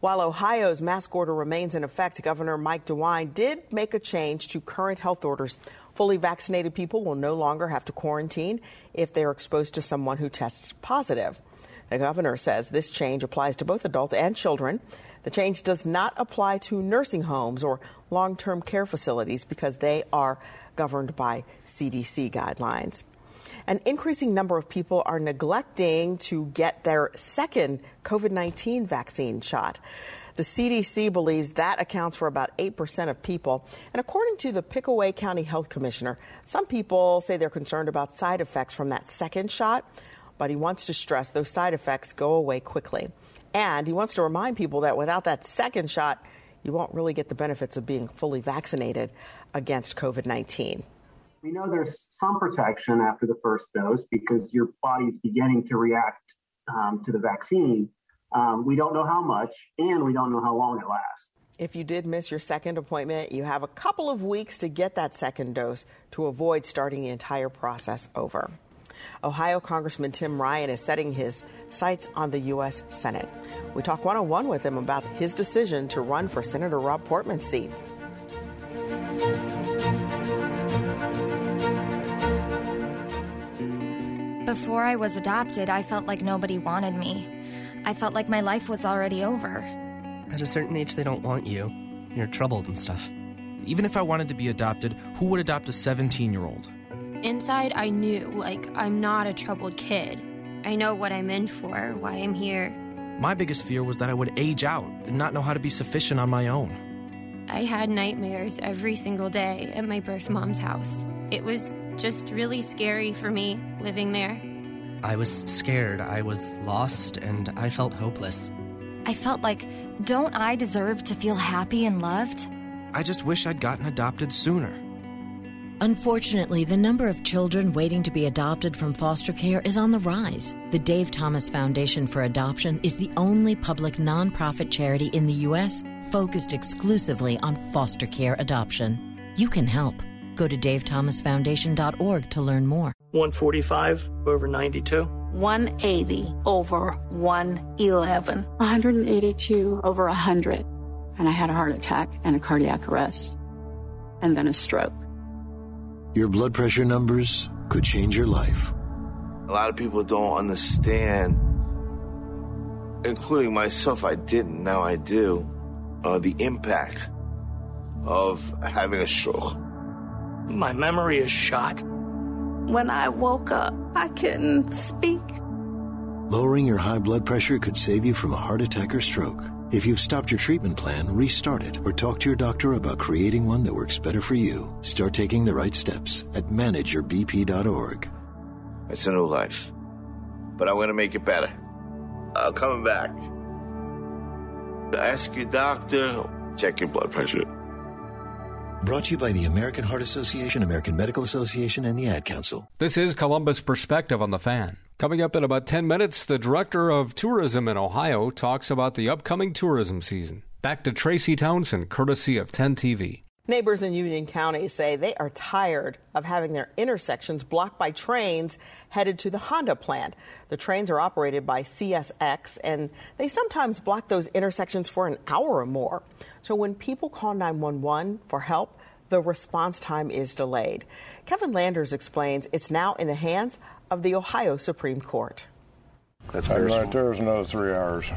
While Ohio's mask order remains in effect, Governor Mike DeWine did make a change to current health orders. Fully vaccinated people will no longer have to quarantine if they're exposed to someone who tests positive. The governor says this change applies to both adults and children. The change does not apply to nursing homes or long term care facilities because they are governed by CDC guidelines. An increasing number of people are neglecting to get their second COVID 19 vaccine shot. The CDC believes that accounts for about 8% of people. And according to the Pickaway County Health Commissioner, some people say they're concerned about side effects from that second shot, but he wants to stress those side effects go away quickly. And he wants to remind people that without that second shot, you won't really get the benefits of being fully vaccinated against COVID 19. We know there's some protection after the first dose because your body's beginning to react um, to the vaccine. Um, we don't know how much, and we don't know how long it lasts. If you did miss your second appointment, you have a couple of weeks to get that second dose to avoid starting the entire process over. Ohio Congressman Tim Ryan is setting his sights on the U.S. Senate. We talk one on one with him about his decision to run for Senator Rob Portman's seat. Before I was adopted, I felt like nobody wanted me. I felt like my life was already over. At a certain age, they don't want you. You're troubled and stuff. Even if I wanted to be adopted, who would adopt a 17 year old? Inside, I knew, like, I'm not a troubled kid. I know what I'm in for, why I'm here. My biggest fear was that I would age out and not know how to be sufficient on my own. I had nightmares every single day at my birth mom's house. It was just really scary for me living there. I was scared, I was lost, and I felt hopeless. I felt like, don't I deserve to feel happy and loved? I just wish I'd gotten adopted sooner. Unfortunately, the number of children waiting to be adopted from foster care is on the rise. The Dave Thomas Foundation for Adoption is the only public nonprofit charity in the U.S. focused exclusively on foster care adoption. You can help. Go to davethomasfoundation.org to learn more. 145 over 92. 180 over 111. 182 over 100. And I had a heart attack and a cardiac arrest, and then a stroke. Your blood pressure numbers could change your life. A lot of people don't understand, including myself, I didn't, now I do, uh, the impact of having a stroke. My memory is shot. When I woke up, I couldn't speak. Lowering your high blood pressure could save you from a heart attack or stroke. If you've stopped your treatment plan, restart it or talk to your doctor about creating one that works better for you. Start taking the right steps at manageyourbp.org. It's a new life, but I'm going to make it better. I'm coming back. Ask your doctor, check your blood pressure. Brought to you by the American Heart Association, American Medical Association, and the Ad Council. This is Columbus Perspective on the Fan. Coming up in about 10 minutes, the director of tourism in Ohio talks about the upcoming tourism season. Back to Tracy Townsend, courtesy of 10 TV. Neighbors in Union County say they are tired of having their intersections blocked by trains headed to the Honda plant. The trains are operated by CSX and they sometimes block those intersections for an hour or more. So when people call 911 for help, the response time is delayed. Kevin Landers explains it's now in the hands of the Ohio Supreme Court. That's right there is another three hours.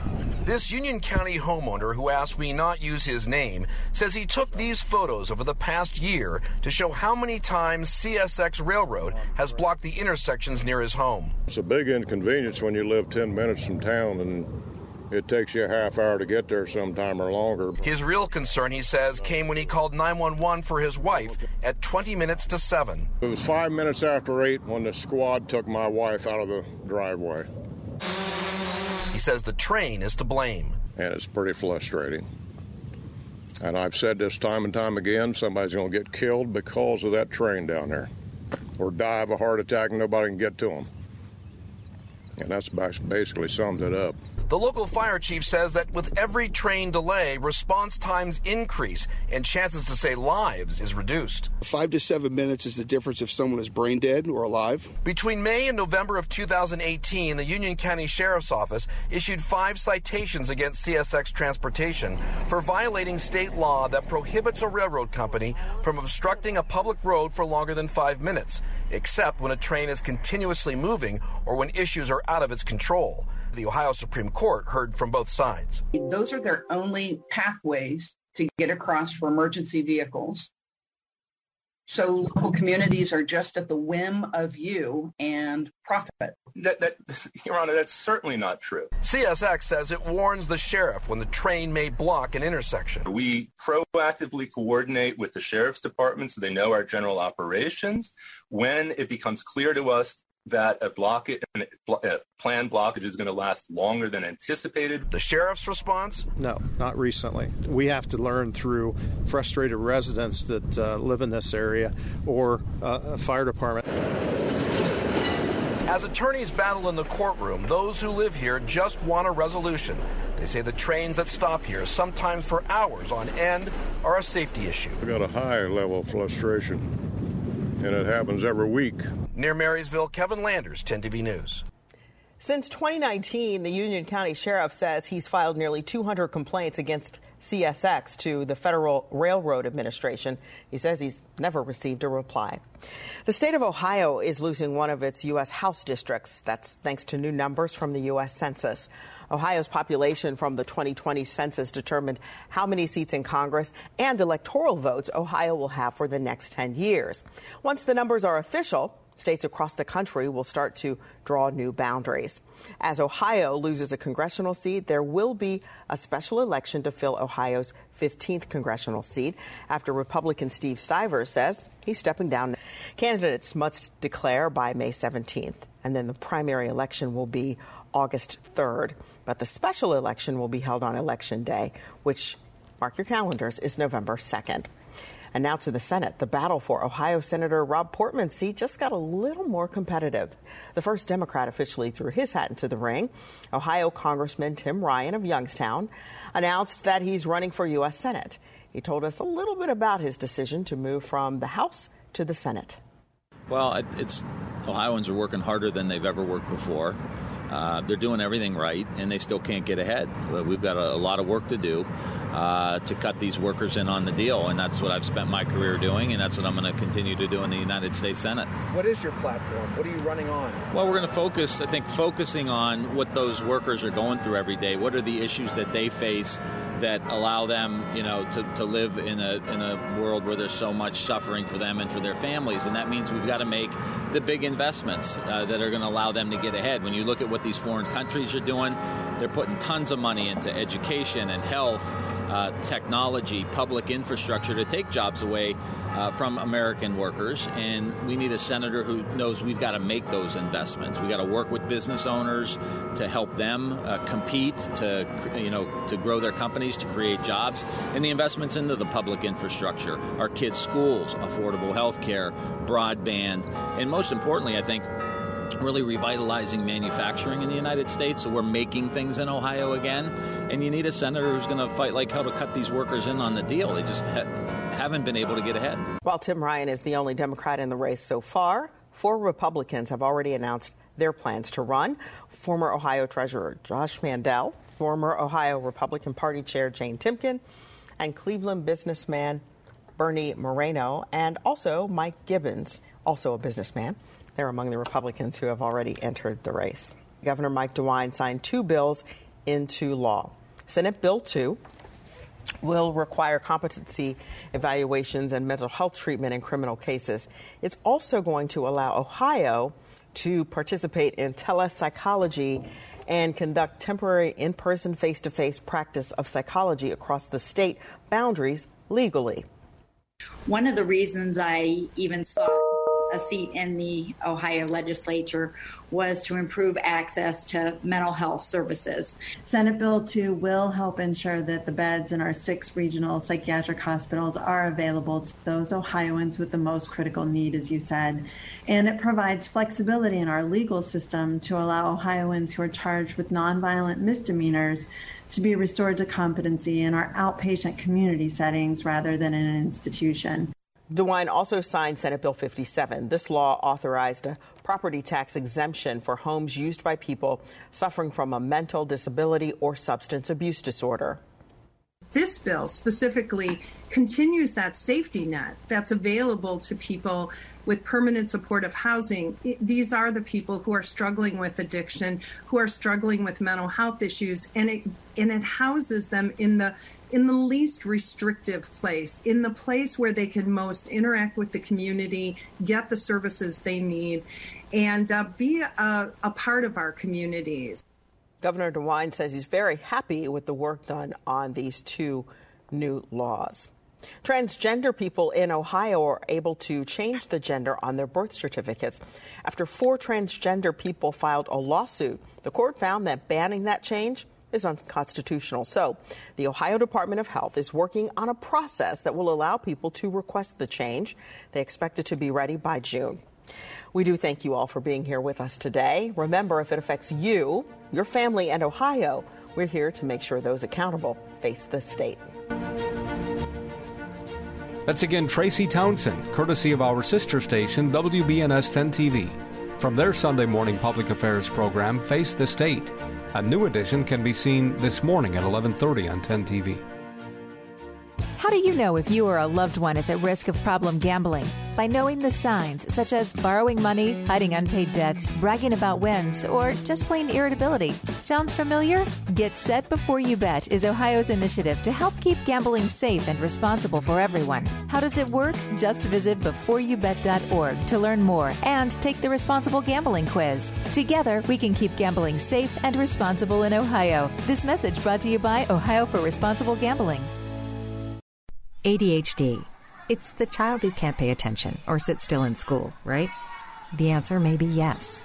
This Union County homeowner who asked me not use his name says he took these photos over the past year to show how many times CSX Railroad has blocked the intersections near his home. It's a big inconvenience when you live 10 minutes from town and it takes you a half hour to get there sometime or longer. His real concern, he says, came when he called 911 for his wife at 20 minutes to 7. It was five minutes after 8 when the squad took my wife out of the driveway. He says the train is to blame. And it's pretty frustrating. And I've said this time and time again somebody's going to get killed because of that train down there, or die of a heart attack and nobody can get to them. And that's basically sums it up. The local fire chief says that with every train delay, response times increase and chances to save lives is reduced. Five to seven minutes is the difference if someone is brain dead or alive. Between May and November of 2018, the Union County Sheriff's Office issued five citations against CSX Transportation for violating state law that prohibits a railroad company from obstructing a public road for longer than five minutes, except when a train is continuously moving or when issues are out of its control the Ohio Supreme Court heard from both sides. Those are their only pathways to get across for emergency vehicles. So local communities are just at the whim of you and profit. That, that, Your Honor, that's certainly not true. CSX says it warns the sheriff when the train may block an intersection. We proactively coordinate with the sheriff's department so they know our general operations. When it becomes clear to us that a block a planned blockage is going to last longer than anticipated. The sheriff's response? No, not recently. We have to learn through frustrated residents that uh, live in this area or uh, a fire department. As attorneys battle in the courtroom, those who live here just want a resolution. They say the trains that stop here, sometimes for hours on end, are a safety issue. We got a high level of frustration, and it happens every week. Near Marysville, Kevin Landers, 10 TV News. Since 2019, the Union County Sheriff says he's filed nearly 200 complaints against CSX to the Federal Railroad Administration. He says he's never received a reply. The state of Ohio is losing one of its U.S. House districts. That's thanks to new numbers from the U.S. Census. Ohio's population from the 2020 census determined how many seats in Congress and electoral votes Ohio will have for the next 10 years. Once the numbers are official, states across the country will start to draw new boundaries. As Ohio loses a congressional seat, there will be a special election to fill Ohio's 15th congressional seat after Republican Steve Stivers says he's stepping down. Candidates must declare by May 17th, and then the primary election will be August 3rd. But the special election will be held on Election Day, which, mark your calendars, is November 2nd. And now to the Senate. The battle for Ohio Senator Rob Portman's seat just got a little more competitive. The first Democrat officially threw his hat into the ring. Ohio Congressman Tim Ryan of Youngstown announced that he's running for U.S. Senate. He told us a little bit about his decision to move from the House to the Senate. Well, it's Ohioans are working harder than they've ever worked before. Uh, they're doing everything right, and they still can't get ahead. We've got a, a lot of work to do uh, to cut these workers in on the deal, and that's what I've spent my career doing, and that's what I'm going to continue to do in the United States Senate. What is your platform? What are you running on? Well, we're going to focus, I think, focusing on what those workers are going through every day. What are the issues that they face? That allow them, you know, to, to live in a in a world where there's so much suffering for them and for their families, and that means we've got to make the big investments uh, that are going to allow them to get ahead. When you look at what these foreign countries are doing, they're putting tons of money into education and health uh, technology, public infrastructure to take jobs away uh, from American workers. And we need a senator who knows we've got to make those investments. We've got to work with business owners to help them uh, compete, to you know, to grow their companies, to create jobs, and the investments into the public infrastructure, our kids' schools, affordable health care, broadband, and most importantly, I think really revitalizing manufacturing in the United States. So we're making things in Ohio again. And you need a senator who's going to fight like hell to cut these workers in on the deal. They just ha- haven't been able to get ahead. While Tim Ryan is the only Democrat in the race so far, four Republicans have already announced their plans to run. Former Ohio Treasurer Josh Mandel, former Ohio Republican Party Chair Jane Timken, and Cleveland businessman Bernie Moreno, and also Mike Gibbons, also a businessman. They're among the Republicans who have already entered the race. Governor Mike DeWine signed two bills into law. Senate Bill 2 will require competency evaluations and mental health treatment in criminal cases. It's also going to allow Ohio to participate in telepsychology and conduct temporary in person face to face practice of psychology across the state boundaries legally. One of the reasons I even sought a seat in the Ohio legislature was to improve access to mental health services. Senate Bill 2 will help ensure that the beds in our six regional psychiatric hospitals are available to those Ohioans with the most critical need, as you said. And it provides flexibility in our legal system to allow Ohioans who are charged with nonviolent misdemeanors to be restored to competency in our outpatient community settings rather than in an institution. DeWine also signed Senate Bill 57. This law authorized a property tax exemption for homes used by people suffering from a mental disability or substance abuse disorder. This bill specifically continues that safety net that's available to people with permanent supportive housing. These are the people who are struggling with addiction, who are struggling with mental health issues, and it and it houses them in the in the least restrictive place, in the place where they can most interact with the community, get the services they need, and uh, be a, a part of our communities. Governor DeWine says he's very happy with the work done on these two new laws. Transgender people in Ohio are able to change the gender on their birth certificates. After four transgender people filed a lawsuit, the court found that banning that change is unconstitutional. So, the Ohio Department of Health is working on a process that will allow people to request the change. They expect it to be ready by June. We do thank you all for being here with us today. Remember, if it affects you, your family, and Ohio, we're here to make sure those accountable face the state. That's again Tracy Townsend, courtesy of our sister station, WBNS 10 TV. From their Sunday morning public affairs program, Face the State. A new edition can be seen this morning at 11:30 on 10 TV. How do you know if you or a loved one is at risk of problem gambling? By knowing the signs, such as borrowing money, hiding unpaid debts, bragging about wins, or just plain irritability. Sound familiar? Get Set Before You Bet is Ohio's initiative to help keep gambling safe and responsible for everyone. How does it work? Just visit beforeyoubet.org to learn more and take the responsible gambling quiz. Together, we can keep gambling safe and responsible in Ohio. This message brought to you by Ohio for Responsible Gambling. ADHD. It's the child who can't pay attention or sit still in school, right? The answer may be yes.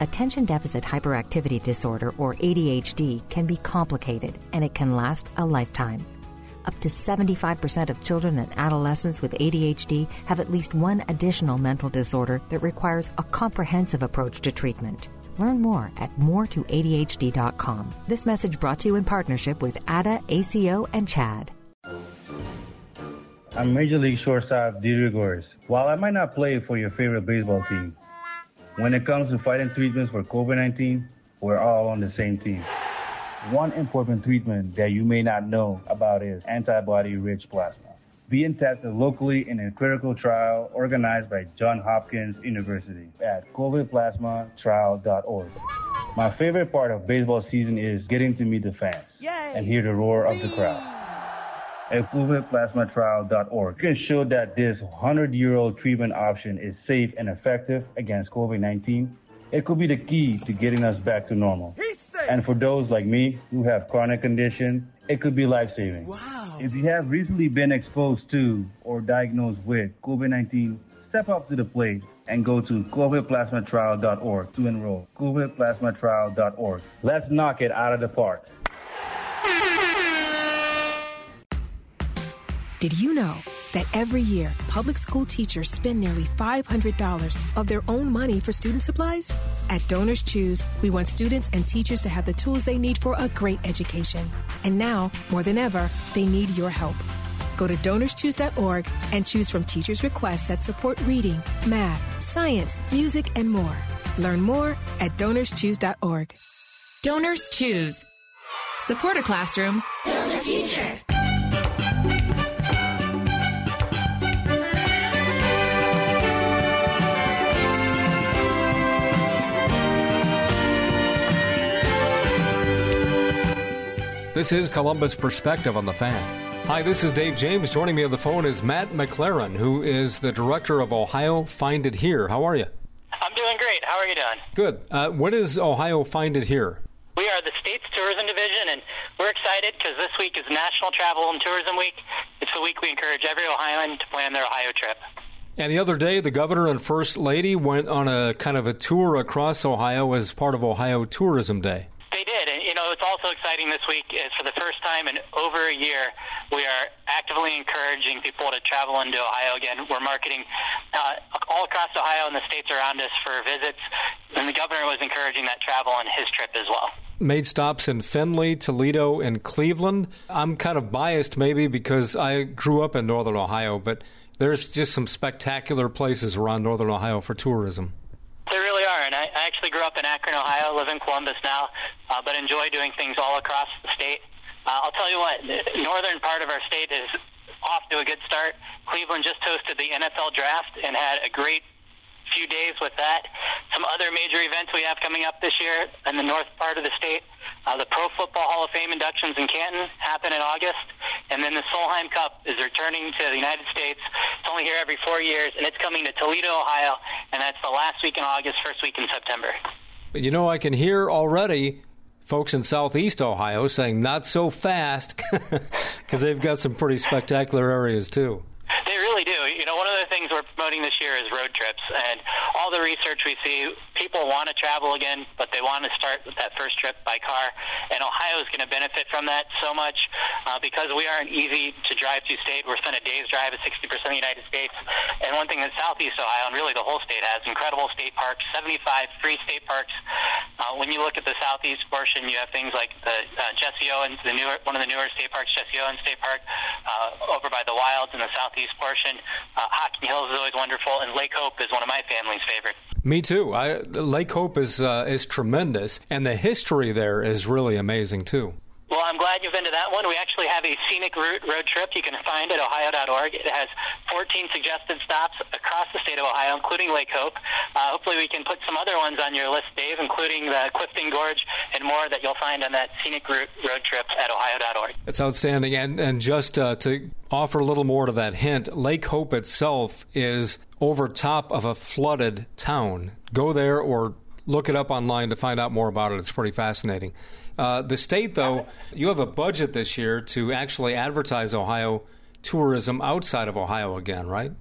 Attention Deficit Hyperactivity Disorder, or ADHD, can be complicated and it can last a lifetime. Up to 75% of children and adolescents with ADHD have at least one additional mental disorder that requires a comprehensive approach to treatment. Learn more at moretoadhd.com. This message brought to you in partnership with ADA, ACO, and CHADD. I'm Major League shortstop Didi Gregorius. While I might not play for your favorite baseball team, when it comes to fighting treatments for COVID 19, we're all on the same team. One important treatment that you may not know about is antibody rich plasma. Being tested locally in a critical trial organized by Johns Hopkins University at covidplasmatrial.org. My favorite part of baseball season is getting to meet the fans Yay! and hear the roar of the crowd at covidplasmatrial.org can show that this 100-year-old treatment option is safe and effective against COVID-19. It could be the key to getting us back to normal. And for those like me who have chronic conditions, it could be life-saving. Wow. If you have recently been exposed to or diagnosed with COVID-19, step up to the plate and go to covidplasmatrial.org to enroll. covidplasmatrial.org. Let's knock it out of the park. Did you know that every year public school teachers spend nearly $500 of their own money for student supplies? At Donors Choose, we want students and teachers to have the tools they need for a great education. And now, more than ever, they need your help. Go to donorschoose.org and choose from teachers' requests that support reading, math, science, music, and more. Learn more at donorschoose.org. Donors Choose. Support a classroom. Build a future. This is Columbus Perspective on the Fan. Hi, this is Dave James. Joining me on the phone is Matt MacLaren, who is the director of Ohio Find It Here. How are you? I'm doing great. How are you doing? Good. Uh, what is Ohio Find It Here? We are the state's tourism division, and we're excited because this week is National Travel and Tourism Week. It's the week we encourage every Ohioan to plan their Ohio trip. And the other day, the governor and first lady went on a kind of a tour across Ohio as part of Ohio Tourism Day. They did, and you know it's also exciting this week is for the first time in over a year we are actively encouraging people to travel into Ohio again. We're marketing uh, all across Ohio and the states around us for visits, and the governor was encouraging that travel on his trip as well made stops in Findlay, Toledo, and Cleveland. I'm kind of biased maybe because I grew up in northern Ohio, but there's just some spectacular places around northern Ohio for tourism. And I, I actually grew up in Akron, Ohio, live in Columbus now, uh, but enjoy doing things all across the state. Uh, I'll tell you what, the northern part of our state is off to a good start. Cleveland just hosted the NFL draft and had a great few days with that. Some other major events we have coming up this year in the north part of the state. Uh, the Pro Football Hall of Fame inductions in Canton happen in August, and then the Solheim Cup is returning to the United States. It's only here every four years, and it's coming to Toledo, Ohio, and that's the last week in August, first week in September. But you know, I can hear already folks in southeast Ohio saying not so fast because they've got some pretty spectacular areas too. They really do. You know, one of the things we're promoting this year is road trips, and all the research we see, people want to travel again, but they want to start with that first trip by car. And Ohio is going to benefit from that so much uh, because we are an easy to drive to state. We're within a day's drive of 60% of the United States. And one thing that Southeast Ohio, and really the whole state, has incredible state parks, 75 free state parks. Uh, when you look at the southeast portion, you have things like the uh, Jesse Owens, the newer, one of the newer state parks, Jesse Owens State Park, uh, over by the Wilds in the southeast portion. Uh, Hocking Hills is always wonderful, and Lake Hope is one of my family's favorites. Me too. I, Lake Hope is uh, is tremendous, and the history there is really amazing too. Well, I'm glad you've been to that one. We actually have a scenic route road trip you can find at ohio.org. It has 14 suggested stops across the state of Ohio, including Lake Hope. Uh, hopefully, we can put some other ones on your list, Dave, including the Clifton Gorge and more that you'll find on that scenic route road trip at ohio.org. That's outstanding. And, and just uh, to offer a little more to that hint, Lake Hope itself is over top of a flooded town. Go there or look it up online to find out more about it. It's pretty fascinating. Uh, the state, though, you have a budget this year to actually advertise Ohio tourism outside of Ohio again, right?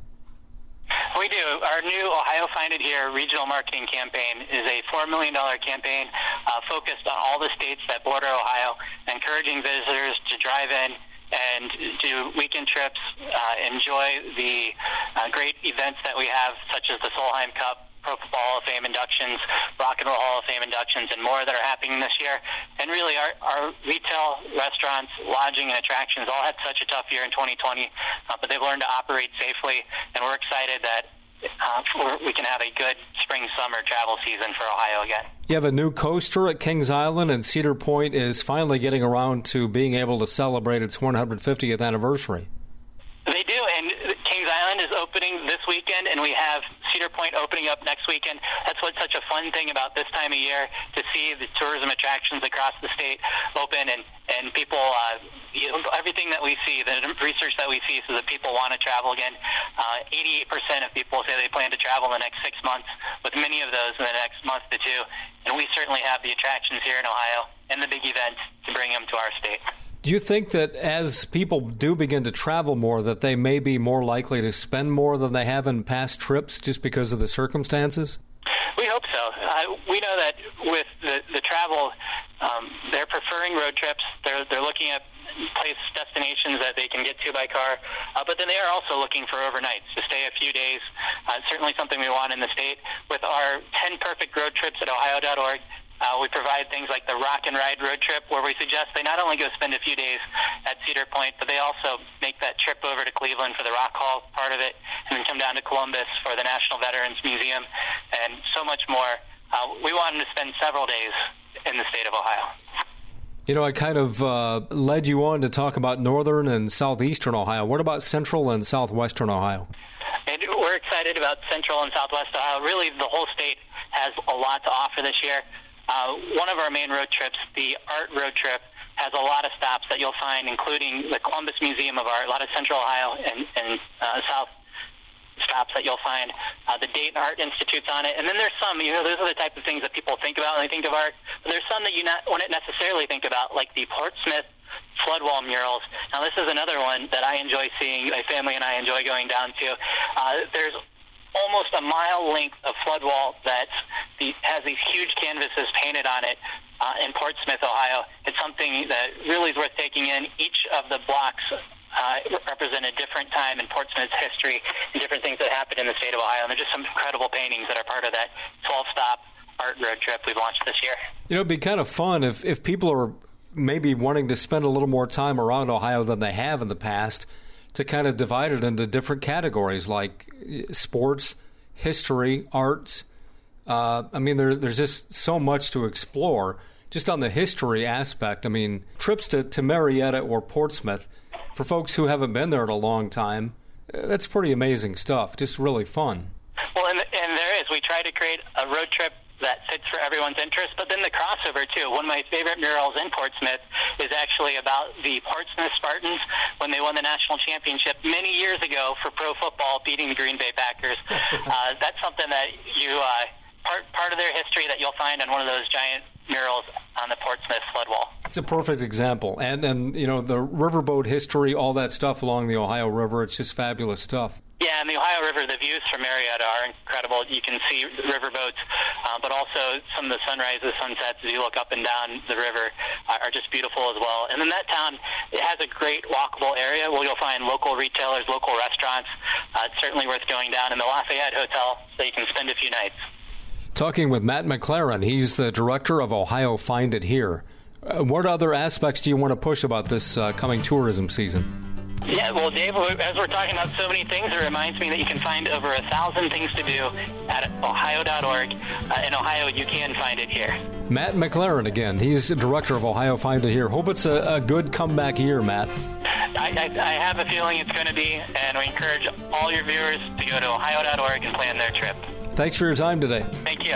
We do. Our new Ohio Find It Here regional marketing campaign is a $4 million campaign uh, focused on all the states that border Ohio, encouraging visitors to drive in and do weekend trips, uh, enjoy the uh, great events that we have, such as the Solheim Cup, Pro Football Hall of Fame inductions, Rock and Roll Hall of Fame inductions, and more that are happening this year. And really, our, our retail, restaurants, lodging, and attractions all had such a tough year in 2020, uh, but they've learned to operate safely, and we're excited that uh, we can have a good spring summer travel season for Ohio again. You have a new coaster at Kings Island, and Cedar Point is finally getting around to being able to celebrate its 150th anniversary. They do, and Kings Island is opening this weekend, and we have Cedar Point opening up next weekend. That's what's such a fun thing about this time of year to see the tourism attractions across the state open, and and people, uh, you know, everything that we see, the research that we see, says that people want to travel again. Uh, 88% of people say they plan to travel in the next six months, with many of those in the next month to two. And we certainly have the attractions here in Ohio and the big events to bring them to our state. Do you think that as people do begin to travel more, that they may be more likely to spend more than they have in past trips just because of the circumstances? We hope so. We know that with the, the travel, um, they're preferring road trips. They're they're looking at place destinations that they can get to by car, uh, but then they are also looking for overnights to stay a few days. Uh, certainly something we want in the state. With our 10 perfect road trips at Ohio.org, uh, we provide things like the Rock and Ride road trip, where we suggest they not only go spend a few days at Cedar Point, but they also make that trip over to Cleveland for the Rock Hall part of it, and then come down to Columbus for the National Veterans Museum, and so much more. Uh, we want them to spend several days in the state of Ohio. You know, I kind of uh, led you on to talk about northern and southeastern Ohio. What about central and southwestern Ohio? And we're excited about central and southwest Ohio. Really, the whole state has a lot to offer this year. Uh, one of our main road trips, the art road trip, has a lot of stops that you'll find, including the Columbus Museum of Art, a lot of Central Ohio and, and uh, South stops that you'll find. Uh, the Dayton Art Institute's on it, and then there's some. You know, those are the type of things that people think about when they think of art. But there's some that you not wouldn't necessarily think about, like the Portsmouth flood wall murals. Now, this is another one that I enjoy seeing. My family and I enjoy going down to. Uh, there's almost a mile length of flood wall that the, has these huge canvases painted on it uh, in Portsmouth, Ohio. It's something that really is worth taking in. Each of the blocks uh, represent a different time in Portsmouth's history and different things that happened in the state of Ohio. And there's just some incredible paintings that are part of that 12 stop art road trip we've launched this year. You know, it'd be kind of fun if, if people are maybe wanting to spend a little more time around Ohio than they have in the past to kind of divide it into different categories like sports, history, arts. Uh, I mean, there, there's just so much to explore. Just on the history aspect, I mean, trips to, to Marietta or Portsmouth, for folks who haven't been there in a long time, uh, that's pretty amazing stuff. Just really fun. Well, and, and there is. We try to create a road trip that fits for everyone's interest. But then the crossover too. One of my favorite murals in Portsmouth is actually about the Portsmouth Spartans when they won the national championship many years ago for pro football, beating the Green Bay Packers. uh, that's something that you uh, part part of their history that you'll find on one of those giant murals on the Portsmouth flood wall. It's a perfect example, and and you know the riverboat history, all that stuff along the Ohio River. It's just fabulous stuff. Yeah, and the Ohio River, the views from Marietta are incredible. You can see riverboats, uh, but also some of the sunrises, sunsets as you look up and down the river are just beautiful as well. And then that town, it has a great walkable area where you'll find local retailers, local restaurants. Uh, it's certainly worth going down in the Lafayette Hotel so you can spend a few nights. Talking with Matt MacLaren, he's the director of Ohio Find It Here. Uh, what other aspects do you want to push about this uh, coming tourism season? Yeah, well, Dave, as we're talking about so many things, it reminds me that you can find over a thousand things to do at ohio.org. Uh, in Ohio, you can find it here. Matt MacLaren again. He's director of Ohio Find It Here. Hope it's a, a good comeback year, Matt. I, I, I have a feeling it's going to be, and we encourage all your viewers to go to ohio.org and plan their trip. Thanks for your time today. Thank you.